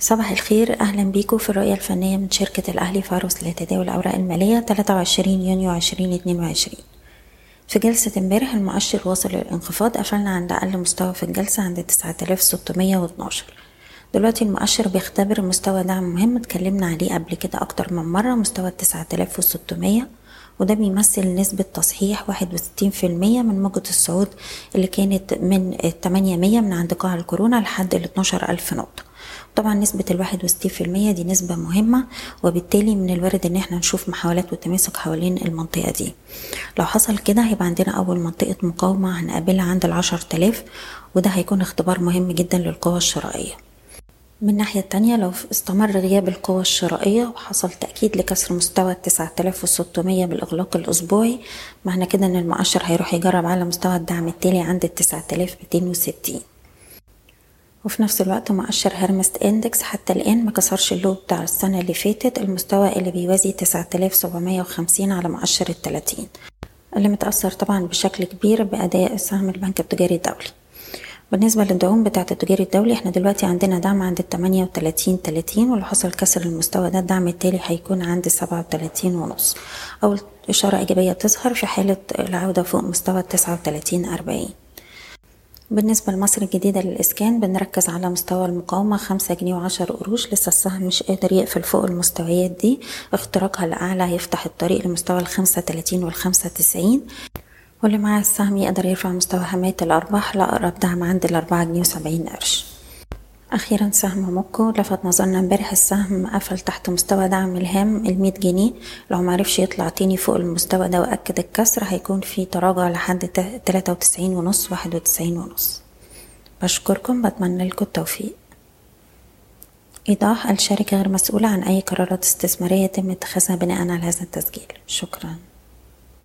صباح الخير أهلا بيكم في الرؤية الفنية من شركة الأهلي فاروس لتداول الأوراق المالية 23 يونيو 2022 في جلسة امبارح المؤشر واصل للانخفاض قفلنا عند أقل مستوى في الجلسة عند 9612 دلوقتي المؤشر بيختبر مستوى دعم مهم اتكلمنا عليه قبل كده أكتر من مرة مستوى 9600 وده بيمثل نسبة تصحيح واحد وستين في المية من موجة الصعود اللي كانت من تمانية مية من عند قاع الكورونا لحد ال 12 ألف نقطة. طبعا نسبة الواحد وستين في المية دي نسبة مهمة وبالتالي من الوارد إن إحنا نشوف محاولات والتماسك حوالين المنطقة دي. لو حصل كده هيبقى عندنا أول منطقة مقاومة هنقابلها عند العشر تلاف وده هيكون اختبار مهم جدا للقوة الشرائية. من الناحية التانية لو استمر غياب القوى الشرائية وحصل تأكيد لكسر مستوى التسعة آلاف وستمية بالإغلاق الأسبوعي معنى كده إن المؤشر هيروح يجرب على مستوى الدعم التالي عند التسعة آلاف ميتين وستين. وفي نفس الوقت مؤشر هرمس index حتى الآن ما كسرش ال low بتاع السنة اللي فاتت المستوى اللي بيوازي تسعة آلاف سبعمية وخمسين على مؤشر التلاتين اللي متأثر طبعا بشكل كبير بأداء سهم البنك التجاري الدولي. بالنسبة للدعوم بتاعة التجاري الدولي إحنا دلوقتي عندنا دعم عند التمانية وتلاتين تلاتين ولو حصل كسر المستوى ده الدعم التالي هيكون عند سبعة وتلاتين ونص. أول إشارة إيجابية تظهر في حالة العودة فوق مستوى التسعة وتلاتين أربعين. بالنسبة لمصر الجديدة للإسكان بنركز على مستوى المقاومة خمسة جنيه وعشر قروش لسه السهم مش قادر يقفل فوق المستويات دي. اختراقها لأعلى هيفتح الطريق لمستوى الخمسة تلاتين والخمسة تسعين. واللي معاه السهم يقدر يرفع مستوى حماية الأرباح لأقرب دعم عند الأربعة جنيه وسبعين قرش. أخيرا سهم موكو لفت نظرنا امبارح السهم قفل تحت مستوى دعم الهام المية جنيه. لو معرفش يطلع تاني فوق المستوى ده وأكد الكسر هيكون في تراجع لحد تلاتة وتسعين ونص واحد وتسعين ونص. بشكركم بتمنى لكم التوفيق. إيضاح الشركة غير مسؤولة عن أي قرارات استثمارية يتم اتخاذها بناء على هذا التسجيل. شكراً.